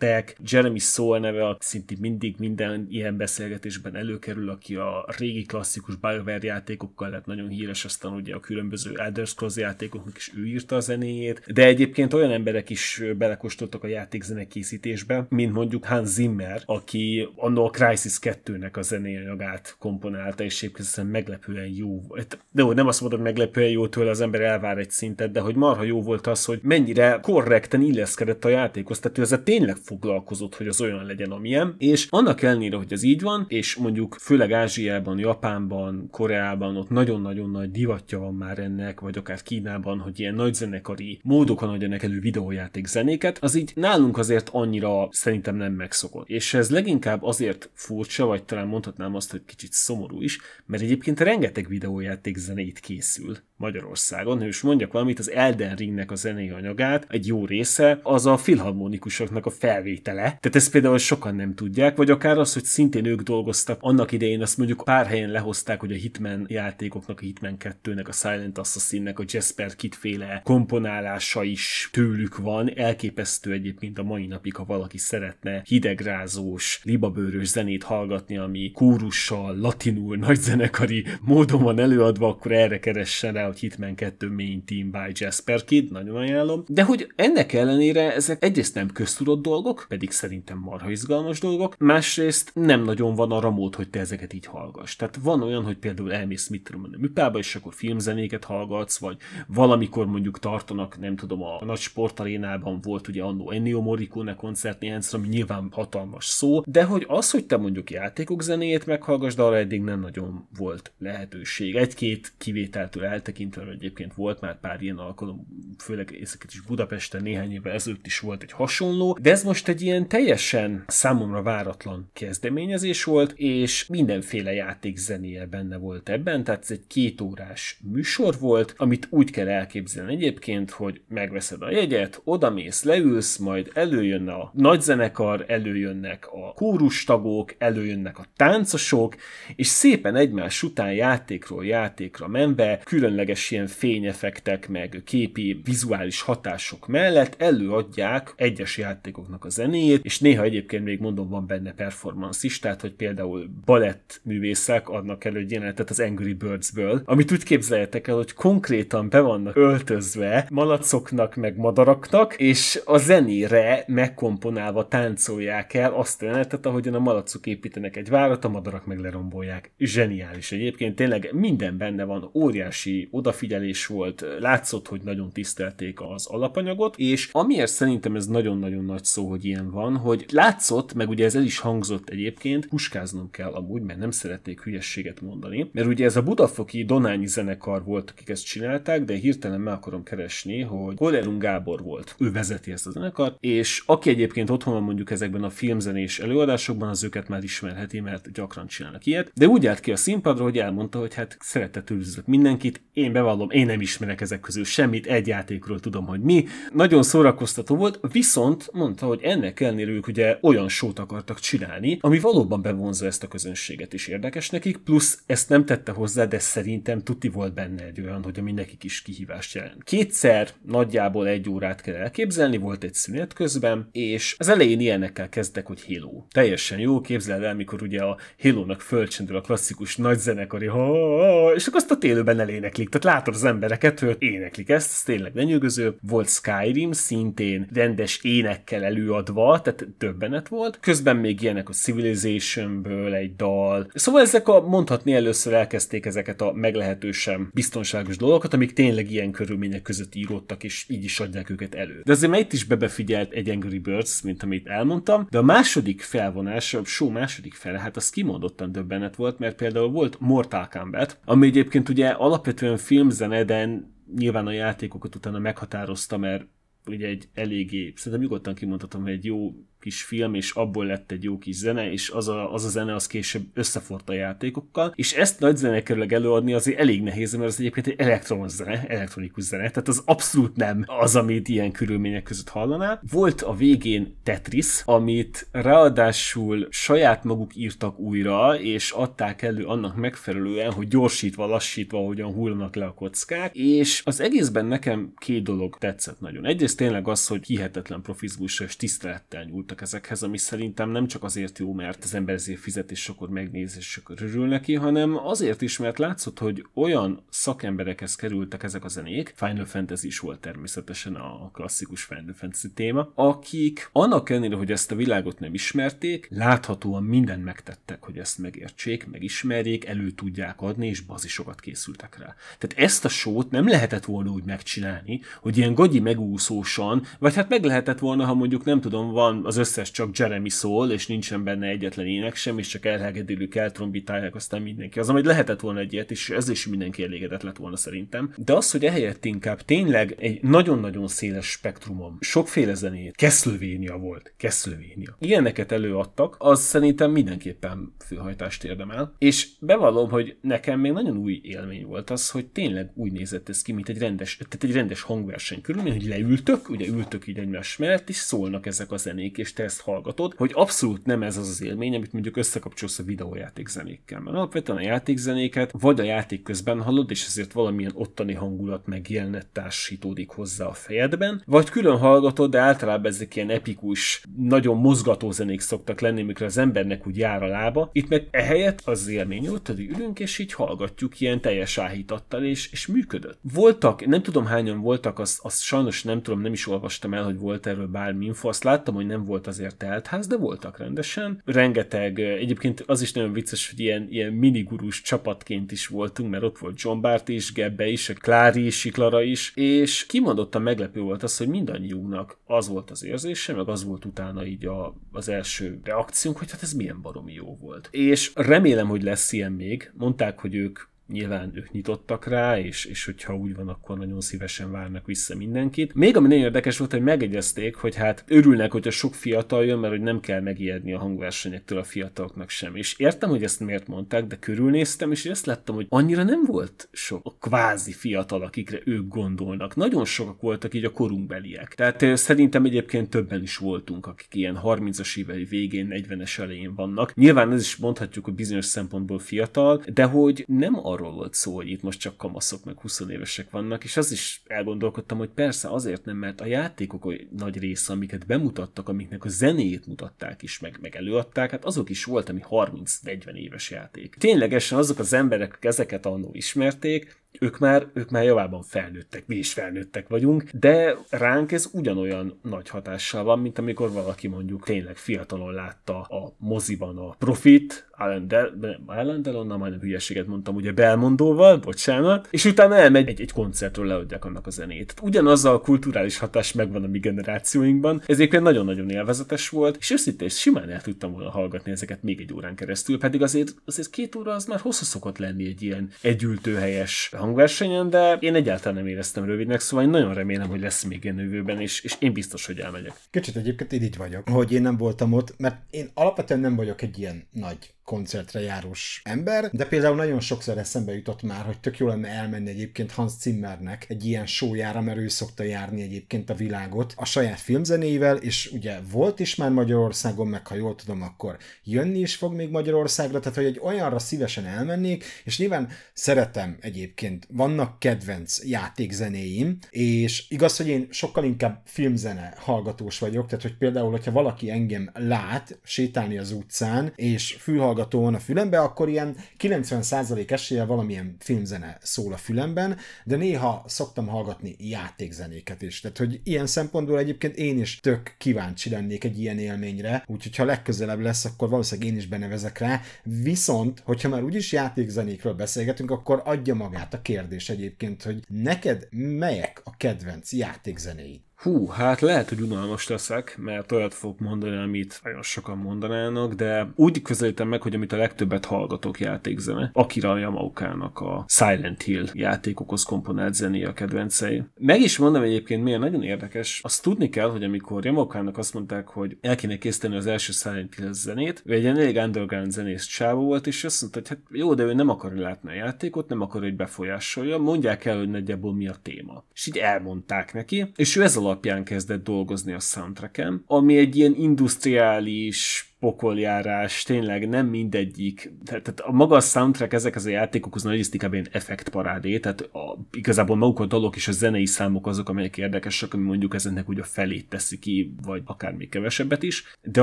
B: ismertek. Jeremy Soule neve szintén mindig minden ilyen beszélgetésben előkerül, aki a régi klasszikus BioWare játékokkal lett nagyon híres, aztán ugye a különböző Elder Scrolls játékoknak is ő írta a zenéjét, de egyébként olyan emberek is belekostoltak a játékzene készítésbe, mint mondjuk Hans Zimmer, aki annó a Crisis 2-nek a zenéanyagát komponálta, és egyébként meglepően jó. De jó, nem azt mondom, meglepően jó tőle, az ember elvár egy szintet, de hogy marha jó volt az, hogy mennyire korrekten illeszkedett a játékhoz, tehát ő ezzel tényleg foglalkozott, hogy az olyan legyen, amilyen, és annak ellenére, hogy ez így van, és mondjuk főleg Ázsiában, Japánban, Koreában ott nagyon-nagyon nagy divatja van már ennek, vagy akár Kínában, hogy ilyen nagy zenekari módokon adjanak elő videójáték zenéket, az így nálunk azért annyira szerintem nem megszokott. És ez leginkább azért furcsa, vagy talán mondhatnám azt, hogy kicsit szomorú is, mert egyébként rengeteg videójáték zenét készül Magyarországon. És mondjak valamit, az Elden Ringnek a zenei anyagát, egy jó része, az a filharmonikusoknak a felvétele. Tehát ezt például sokan nem tudják, vagy akár az, hogy szintén ők dolgoztak annak idején, azt mondjuk pár helyen lehozták, hogy a Hitman játékoknak, a Hitman 2-nek, a Silent Assassin-nek, a Jasper Kit-féle komponálása is tőlük van. Elképesztő egyébként a mai napig, ha valaki szeretne hidegrázós, libabőrös zenét hallgatni, ami kórussal, latinul, nagyzenekari módon van előadva, akkor erre keressen rá, hogy Hitman 2 Main Team by Jasper Kid, nagyon ajánlom. De hogy ennek ellenére ezek egyrészt nem köztudott dolgok, pedig szerintem marha izgalmas dolgok, másrészt nem nagyon van arra mód, hogy te ezeket így hallgass. Tehát van olyan, hogy például elmész mit tudom, a műpába, és akkor filmzenéket hallgatsz, vagy valamikor mondjuk tartanak, nem tudom, a nagy sportarénában volt ugye annó Ennio Morricone koncert néhányszor, ami nyilván hatalmas szó, de hogy az, hogy te mondjuk játékok zenéjét meghallgass, de arra eddig nem nagyon volt lehetőség. Egy-két kivételtől eltekintve, hogy egyébként volt már pár ilyen alkalom, főleg ezeket is Budapesten néhány évvel ezelőtt is volt egy hasonló, de ez most egy ilyen teljesen számomra váratlan kezdeményezés volt, és mindenféle játék zenéje benne volt ebben, tehát ez egy kétórás műsor volt, amit úgy kell elképzelni egyébként, hogy megveszed a jegyet, odamész, leülsz, majd előjön a nagyzenekar, előjönnek a kórustagok, előjönnek a táncosok, és szépen egymás után játékról játékra menve különleges ilyen fényefektek, meg képi, vizuális hatások mellett előadják egyes játékoknak a zenéjét, és néha egyébként még mondom, van benne performance is, tehát hogy például balett művészek adnak elő egy jelenetet az Angry Birds-ből, amit úgy képzeljetek el, hogy konkrétan be vannak öltözve malacoknak, meg madaraknak, és a zenére megkomponálva táncolják el azt a jelenetet, ahogyan a malacok építenek egy várat, a madarak meg lerombolják. Zseniális egyébként, tényleg minden benne van, óriási odafigyelés volt, látszott, hogy nagyon tisztelték az alapanyagot, és amiért szerintem ez nagyon-nagyon nagy szó, hogy ilyen van, hogy látszott, meg ugye ez el is hangzott egyébként, puskáznom kell amúgy, mert nem szeretnék hülyességet mondani, mert ugye ez a budafoki Donányi zenekar volt, akik ezt csinálták, de hirtelen meg akarom keresni, hogy Kolerung Gábor volt. Ő vezeti ezt a zenekart, és aki egyébként otthon van mondjuk ezekben a filmzenés előadásokban, az őket már ismerheti, mert gyakran csinálnak ilyet. De úgy állt ki a színpadra, hogy elmondta, hogy hát szeretettel üdvözlök mindenkit, én bevallom, én nem ismerek ezek közül semmit, egy játékról tudom, hogy mi. Nagyon szórakoztató volt, viszont mondta, hogy ennek ellenére ők ugye olyan sót akartak csinálni, ami valóban bevonza ezt a közönséget is érdekes nekik, plusz ezt nem tette hozzá, de szerintem tuti volt benne egy olyan, hogy ami nekik is kihívást jelent. Kétszer nagyjából egy órát kell elképzelni, volt egy szünet közben, és az elején ilyenekkel kezdtek, hogy Halo. Teljesen jó, képzeld el, mikor ugye a Halo-nak fölcsendül a klasszikus nagy zenekari, ha, és akkor azt a télőben eléneklik. Tehát látod az embereket, hogy éneklik ezt, ez tényleg lenyűgöző. Volt Skyrim, szintén rendes énekkel előadva, tehát többenet volt. Közben még ilyenek a Civilizationből egy dal. Szóval ezek a, mondhatni először elkezdték ezeket a meglehetősen biztonságos dolgokat, amik tényleg ilyen körülmények között íródtak, és így is adják őket elő. De azért itt is bebefigyelt egy Angry Birds, mint amit elmondtam, de a második felvonás, a show második fele, hát az kimondottan döbbenet volt, mert például volt Mortal Kombat, ami egyébként ugye alapvetően filmzene, de nyilván a játékokat utána meghatározta, mert ugye egy eléggé, szerintem nyugodtan kimondhatom, hogy egy jó kis film, és abból lett egy jó kis zene, és az a, az a zene az később összefort a játékokkal, és ezt nagy zenekerüleg előadni azért elég nehéz, mert az egyébként egy elektronos zene, elektronikus zene, tehát az abszolút nem az, amit ilyen körülmények között hallanál. Volt a végén Tetris, amit ráadásul saját maguk írtak újra, és adták elő annak megfelelően, hogy gyorsítva, lassítva, hogyan hullanak le a kockák, és az egészben nekem két dolog tetszett nagyon. Egyrészt tényleg az, hogy hihetetlen profizmussal és tisztelettel nyúltak ezekhez, ami szerintem nem csak azért jó, mert az ember ezért fizet, és akkor megnéz, és akkor örül neki, hanem azért is, mert látszott, hogy olyan szakemberekhez kerültek ezek a zenék, Final Fantasy is volt természetesen a klasszikus Final Fantasy téma, akik annak ellenére, hogy ezt a világot nem ismerték, láthatóan mindent megtettek, hogy ezt megértsék, megismerjék, elő tudják adni, és bazisokat készültek rá. Tehát ezt a sót nem lehetett volna úgy megcsinálni, hogy ilyen gagyi megúszósan, vagy hát meg lehetett volna, ha mondjuk nem tudom, van az összes csak Jeremy szól, és nincsen benne egyetlen ének sem, és csak elhegedülük, eltrombitálják, aztán mindenki. Az, amit lehetett volna egy ilyet, és ez is mindenki elégedett lett volna szerintem. De az, hogy ehelyett inkább tényleg egy nagyon-nagyon széles spektrumon sokféle zenét, Castlevania volt, Castlevania. Ilyeneket előadtak, az szerintem mindenképpen főhajtást érdemel. És bevallom, hogy nekem még nagyon új élmény volt az, hogy tényleg úgy nézett ez ki, mint egy rendes, tehát egy rendes hangverseny körülmény, hogy leültök, ugye ültök így egymás mellett, és szólnak ezek a zenék, és te ezt hallgatod, hogy abszolút nem ez az az élmény, amit mondjuk összekapcsolsz a videójáték zenékkel. Mert alapvetően a játékzenéket vagy a játék közben hallod, és ezért valamilyen ottani hangulat megjelenet társítódik hozzá a fejedben, vagy külön hallgatod, de általában ezek ilyen epikus, nagyon mozgató zenék szoktak lenni, mikor az embernek úgy jár a lába. Itt meg ehelyett az élmény volt, hogy ülünk, és így hallgatjuk ilyen teljes áhítattal, és, és működött. Voltak, nem tudom hányan voltak, azt, azt sajnos nem tudom, nem is olvastam el, hogy volt erről bármi info, azt láttam, hogy nem volt azért teltház, de voltak rendesen. Rengeteg, egyébként az is nagyon vicces, hogy ilyen, ilyen minigurus csapatként is voltunk, mert ott volt John Bart is, Gebbe is, a Klári is, Siklara is, és kimondottan meglepő volt az, hogy mindannyiunknak az volt az érzése, meg az volt utána így a, az első reakciónk, hogy hát ez milyen baromi jó volt. És remélem, hogy lesz ilyen még. Mondták, hogy ők nyilván ők nyitottak rá, és, és hogyha úgy van, akkor nagyon szívesen várnak vissza mindenkit. Még ami nagyon érdekes volt, hogy megegyezték, hogy hát örülnek, hogyha sok fiatal jön, mert hogy nem kell megijedni a hangversenyektől a fiataloknak sem. És értem, hogy ezt miért mondták, de körülnéztem, és ezt láttam, hogy annyira nem volt sok kvázi fiatal, akikre ők gondolnak. Nagyon sokak voltak így a korunkbeliek. Tehát szerintem egyébként többen is voltunk, akik ilyen 30-as évei végén, 40-es elején vannak. Nyilván ez is mondhatjuk, hogy bizonyos szempontból fiatal, de hogy nem arra arról volt szó, hogy itt most csak kamaszok meg 20 évesek vannak, és az is elgondolkodtam, hogy persze azért nem, mert a játékok nagy része, amiket bemutattak, amiknek a zenéjét mutatták is, meg, meg előadták, hát azok is volt, ami 30-40 éves játék. Ténylegesen azok az emberek, akik ezeket annó ismerték, ők már, ők már javában felnőttek, mi is felnőttek vagyunk, de ránk ez ugyanolyan nagy hatással van, mint amikor valaki mondjuk tényleg fiatalon látta a moziban a Profit, Alan, Del- Alan Delonnal majdnem hülyeséget mondtam, ugye Belmondóval, bocsánat, és utána elmegy egy, egy koncertről leadják annak a zenét. Ugyanaz a kulturális hatás megvan a mi generációinkban, ez egyébként nagyon-nagyon élvezetes volt, és őszintén simán el tudtam volna hallgatni ezeket még egy órán keresztül, pedig azért, azért két óra az már hosszú szokott lenni egy ilyen együltőhelyes hangversenyen, de én egyáltalán nem éreztem rövidnek, szóval én nagyon remélem, hogy lesz még ilyen jövőben, és, és én biztos, hogy elmegyek.
A: Kicsit egyébként így vagyok, hogy én nem voltam ott, mert én alapvetően nem vagyok egy ilyen nagy koncertre járós ember, de például nagyon sokszor eszembe jutott már, hogy tök jó lenne elmenni egyébként Hans Zimmernek egy ilyen showjára, mert ő szokta járni egyébként a világot a saját filmzenével, és ugye volt is már Magyarországon, meg ha jól tudom, akkor jönni is fog még Magyarországra, tehát hogy egy olyanra szívesen elmennék, és nyilván szeretem egyébként, vannak kedvenc játékzenéim, és igaz, hogy én sokkal inkább filmzene hallgatós vagyok, tehát hogy például, hogyha valaki engem lát sétálni az utcán, és fülhallgató hallgatón a fülembe, akkor ilyen 90% eséllyel valamilyen filmzene szól a fülemben, de néha szoktam hallgatni játékzenéket is. Tehát, hogy ilyen szempontból egyébként én is tök kíváncsi lennék egy ilyen élményre, úgyhogy ha legközelebb lesz, akkor valószínűleg én is benevezek rá. Viszont, hogyha már úgyis játékzenékről beszélgetünk, akkor adja magát a kérdés egyébként, hogy neked melyek a kedvenc játékzenéid?
B: Hú, hát lehet, hogy unalmas leszek, mert olyat fogok mondani, amit nagyon sokan mondanának, de úgy közelítem meg, hogy amit a legtöbbet hallgatok játékzene. Akira Yamaukának a Silent Hill játékokhoz komponált zené a kedvencei. Meg is mondom egyébként, miért nagyon érdekes. Azt tudni kell, hogy amikor Yamaukának azt mondták, hogy el kéne készíteni az első Silent Hill zenét, ő egy elég underground zenész csávó volt, és azt mondta, hogy hát jó, de ő nem akar látni a játékot, nem akar, hogy befolyásolja, mondják el, hogy nagyjából mi a téma. És így elmondták neki, és ő ez alapján kezdett dolgozni a soundtracken, ami egy ilyen industriális pokoljárás, tényleg nem mindegyik, tehát a maga a soundtrack ezek az a játékokhoz nagy inkább ilyen effektparádé, tehát a, igazából maguk a dalok és a zenei számok azok, amelyek érdekesek, ami mondjuk ezeknek úgy a felét teszi ki, vagy akár még kevesebbet is, de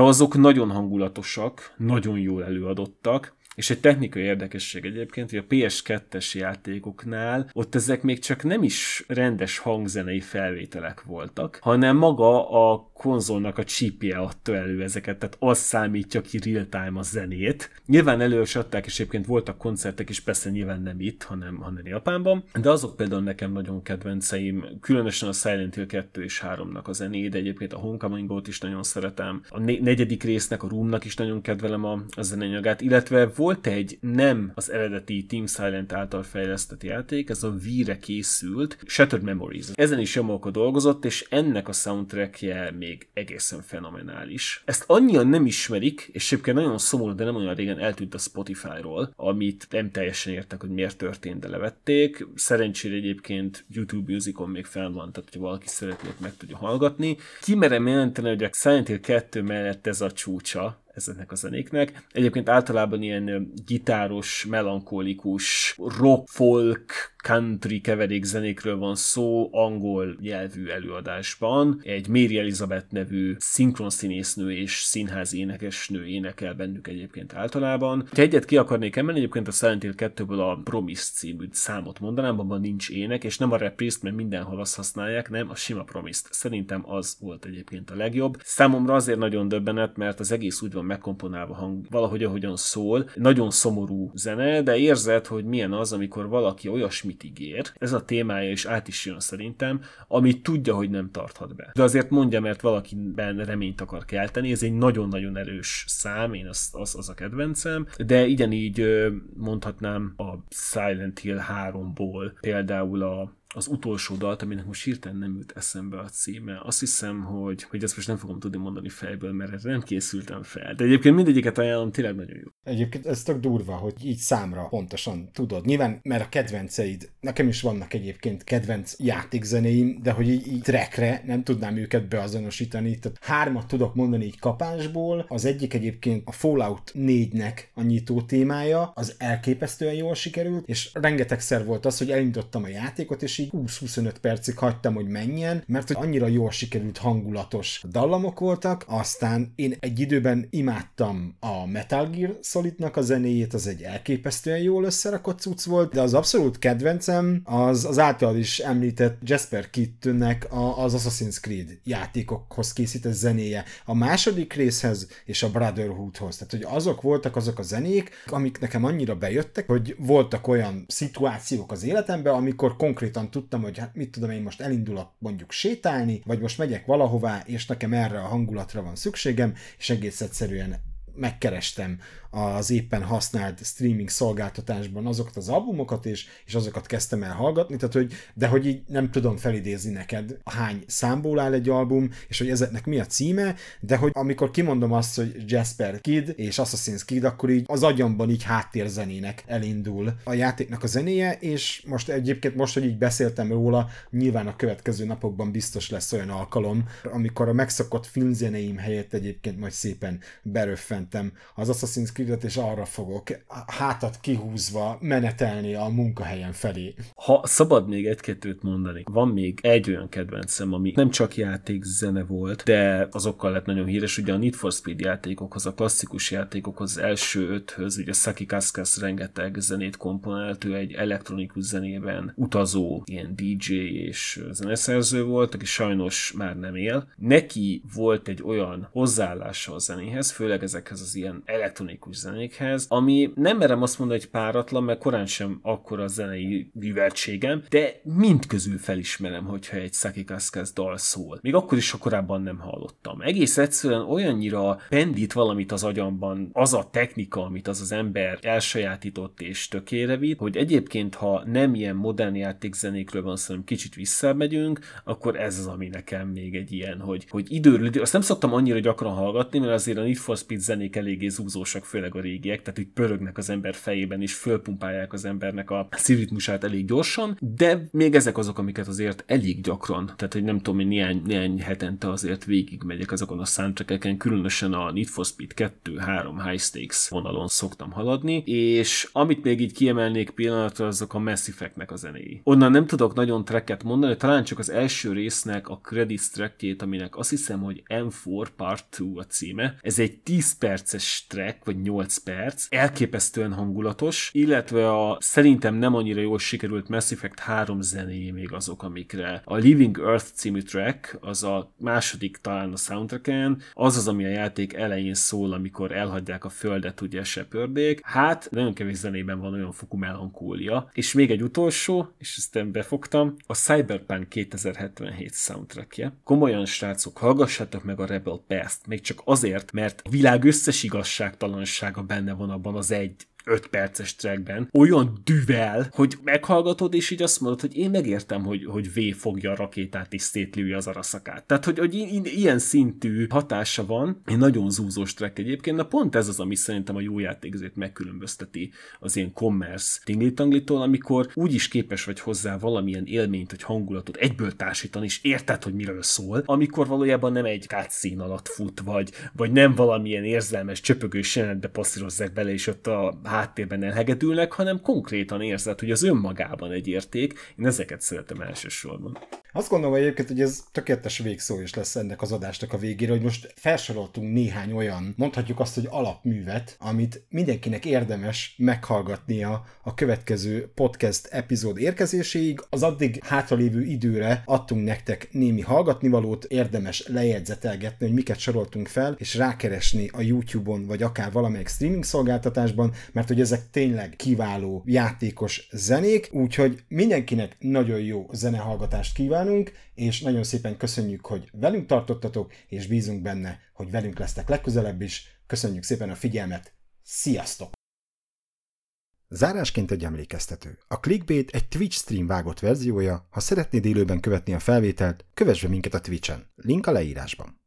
B: azok nagyon hangulatosak, nagyon jól előadottak, és egy technikai érdekesség egyébként, hogy a PS2-es játékoknál ott ezek még csak nem is rendes hangzenei felvételek voltak, hanem maga a konzolnak a csípje adta elő ezeket, tehát az számítja ki real-time a zenét. Nyilván elő is adták, és egyébként voltak koncertek is, persze nyilván nem itt, hanem, hanem Japánban, de azok például nekem nagyon kedvenceim, különösen a Silent Hill 2 és 3-nak a zené, de egyébként a Homecomingot is nagyon szeretem, a negyedik résznek, a Roomnak is nagyon kedvelem a, a zenenyagát, illetve volt egy nem az eredeti Team Silent által fejlesztett játék, ez a Wii-re készült, Shattered Memories. Ezen is Yamaoka dolgozott, és ennek a soundtrackje még még egészen fenomenális. Ezt annyian nem ismerik, és egyébként nagyon szomorú, de nem olyan régen eltűnt a Spotify-ról, amit nem teljesen értek, hogy miért történt, de levették. Szerencsére egyébként YouTube Musicon még fel van, tehát hogy valaki szeretné, meg tudja hallgatni. Kimerem jelenteni, hogy a Silent Hill 2 mellett ez a csúcsa ezeknek a zenéknek. Egyébként általában ilyen gitáros, melankolikus, rock, folk, country keverék zenékről van szó angol nyelvű előadásban. Egy Mary Elizabeth nevű szinkron színésznő és színházi énekesnő énekel bennük egyébként általában. Ha egyet ki akarnék emelni, egyébként a Silent Hill 2-ből a Promise című számot mondanám, abban nincs ének, és nem a repriszt, mert mindenhol azt használják, nem, a sima Promise-t. Szerintem az volt egyébként a legjobb. Számomra azért nagyon döbbenet, mert az egész úgy van megkomponálva hang, valahogy ahogyan szól. Nagyon szomorú zene, de érzed, hogy milyen az, amikor valaki olyasmit ígér. Ez a témája is át is jön szerintem, amit tudja, hogy nem tarthat be. De azért mondja, mert valakiben reményt akar kelteni, ez egy nagyon-nagyon erős szám, én az, az, az a kedvencem, de így mondhatnám a Silent Hill 3-ból például a az utolsó dalt, aminek most hirtelen nem jut eszembe a címe. Azt hiszem, hogy, hogy ezt most nem fogom tudni mondani fejből, mert erre nem készültem fel. De egyébként mindegyiket ajánlom, tényleg nagyon jó.
A: Egyébként ez tök durva, hogy így számra pontosan tudod. Nyilván, mert a kedvenceid, nekem is vannak egyébként kedvenc játékzenéim, de hogy így, így trackre nem tudnám őket beazonosítani. Tehát hármat tudok mondani így kapásból. Az egyik egyébként a Fallout 4-nek a nyitó témája, az elképesztően jól sikerült, és rengetegszer volt az, hogy elindítottam a játékot, és így 20-25 percig hagytam, hogy menjen, mert hogy annyira jól sikerült hangulatos dallamok voltak, aztán én egy időben imádtam a Metal Gear Solidnak a zenéjét, az egy elképesztően jól összerakott cucc volt, de az abszolút kedvencem az az által is említett Jasper Kittnek az Assassin's Creed játékokhoz készített zenéje. A második részhez és a Brotherhoodhoz. Tehát, hogy azok voltak azok a zenék, amik nekem annyira bejöttek, hogy voltak olyan szituációk az életemben, amikor konkrétan tudtam, hogy hát mit tudom én most elindulok mondjuk sétálni, vagy most megyek valahová, és nekem erre a hangulatra van szükségem, és egész egyszerűen megkerestem az éppen használt streaming szolgáltatásban azokat az albumokat, és, és azokat kezdtem el hallgatni, tehát hogy, de hogy így nem tudom felidézni neked, hány számból áll egy album, és hogy ezeknek mi a címe, de hogy amikor kimondom azt, hogy Jasper Kid és Assassin's Kid, akkor így az agyamban így háttérzenének elindul a játéknak a zenéje, és most egyébként most, hogy így beszéltem róla, nyilván a következő napokban biztos lesz olyan alkalom, amikor a megszokott filmzeneim helyett egyébként majd szépen beröffentem az Assassin's Creed-et, és arra fogok hátat kihúzva menetelni a munkahelyen felé.
B: Ha szabad még egy-kettőt mondani, van még egy olyan kedvencem, ami nem csak játék zene volt, de azokkal lett nagyon híres, ugye a Need for Speed játékokhoz, a klasszikus játékokhoz, az első öthöz, ugye Saki Kaskas rengeteg zenét komponált, ő egy elektronikus zenében utazó ilyen DJ és zeneszerző volt, aki sajnos már nem él. Neki volt egy olyan hozzáállása a zenéhez, főleg ezekhez ezekhez az ilyen elektronikus zenékhez, ami nem merem azt mondani, hogy páratlan, mert korán sem akkora a zenei műveltségem, de mind közül felismerem, hogyha egy Saki Kaszkász dal szól. Még akkor is, ha korábban nem hallottam. Egész egyszerűen olyannyira pendít valamit az agyamban az a technika, amit az az ember elsajátított és tökére vitt, hogy egyébként, ha nem ilyen modern játékzenékről van szó, kicsit visszamegyünk, akkor ez az, ami nekem még egy ilyen, hogy, hogy időről idő. Azt nem szoktam annyira gyakran hallgatni, mert azért a Need for Speed zenék eléggé zúzósak, főleg a régiek, tehát hogy pörögnek az ember fejében, és fölpumpálják az embernek a szívritmusát elég gyorsan, de még ezek azok, amiket azért elég gyakran, tehát hogy nem tudom, hogy néhány, néhány hetente azért végigmegyek azokon a soundtrackeken, különösen a Need for Speed 2, 3 High Stakes vonalon szoktam haladni, és amit még így kiemelnék pillanatra, azok a Mass Effect-nek a zenéi. Onnan nem tudok nagyon tracket mondani, talán csak az első résznek a credits trackjét, aminek azt hiszem, hogy M4 Part 2 a címe. Ez egy 10 perces track, vagy 8 perc, elképesztően hangulatos, illetve a szerintem nem annyira jól sikerült Mass Effect 3 zenéi még azok, amikre a Living Earth című track, az a második talán a soundtracken, az az, ami a játék elején szól, amikor elhagyják a földet ugye Shepardék. Hát, nagyon kevés zenében van olyan fokú melankólia. És még egy utolsó, és ezt befogtam, a Cyberpunk 2077 soundtrackje. Komolyan, srácok, hallgassátok meg a Rebel Past, még csak azért, mert a világ összes igazságtalansága benne van abban az egy 5 perces trackben olyan düvel, hogy meghallgatod, és így azt mondod, hogy én megértem, hogy, hogy V fogja a rakétát és szétlője az araszakát. Tehát, hogy, hogy ilyen szintű hatása van, egy nagyon zúzós track egyébként, na pont ez az, ami szerintem a jó játékzőt megkülönbözteti az ilyen commerce tinglitanglitól, amikor úgy is képes vagy hozzá valamilyen élményt, vagy hangulatot egyből társítani, és érted, hogy miről szól, amikor valójában nem egy cutscene alatt fut, vagy, vagy nem valamilyen érzelmes, csöpögős jelenetbe passzírozzák bele, és ott a háttérben elhegedülnek, hanem konkrétan érzed, hogy az önmagában egy érték. Én ezeket szeretem elsősorban.
A: Azt gondolom egyébként, hogy ez tökéletes végszó is lesz ennek az adásnak a végére, hogy most felsoroltunk néhány olyan, mondhatjuk azt, hogy alapművet, amit mindenkinek érdemes meghallgatnia a következő podcast epizód érkezéséig. Az addig hátralévő időre adtunk nektek némi hallgatnivalót, érdemes lejegyzetelgetni, hogy miket soroltunk fel, és rákeresni a YouTube-on, vagy akár valamelyik streaming szolgáltatásban, mert hogy ezek tényleg kiváló játékos zenék, úgyhogy mindenkinek nagyon jó zenehallgatást kívánunk, és nagyon szépen köszönjük, hogy velünk tartottatok, és bízunk benne, hogy velünk lesztek legközelebb is. Köszönjük szépen a figyelmet, sziasztok! Zárásként egy emlékeztető. A Clickbait egy Twitch stream vágott verziója, ha szeretnéd élőben követni a felvételt, kövess be minket a Twitchen. Link a leírásban.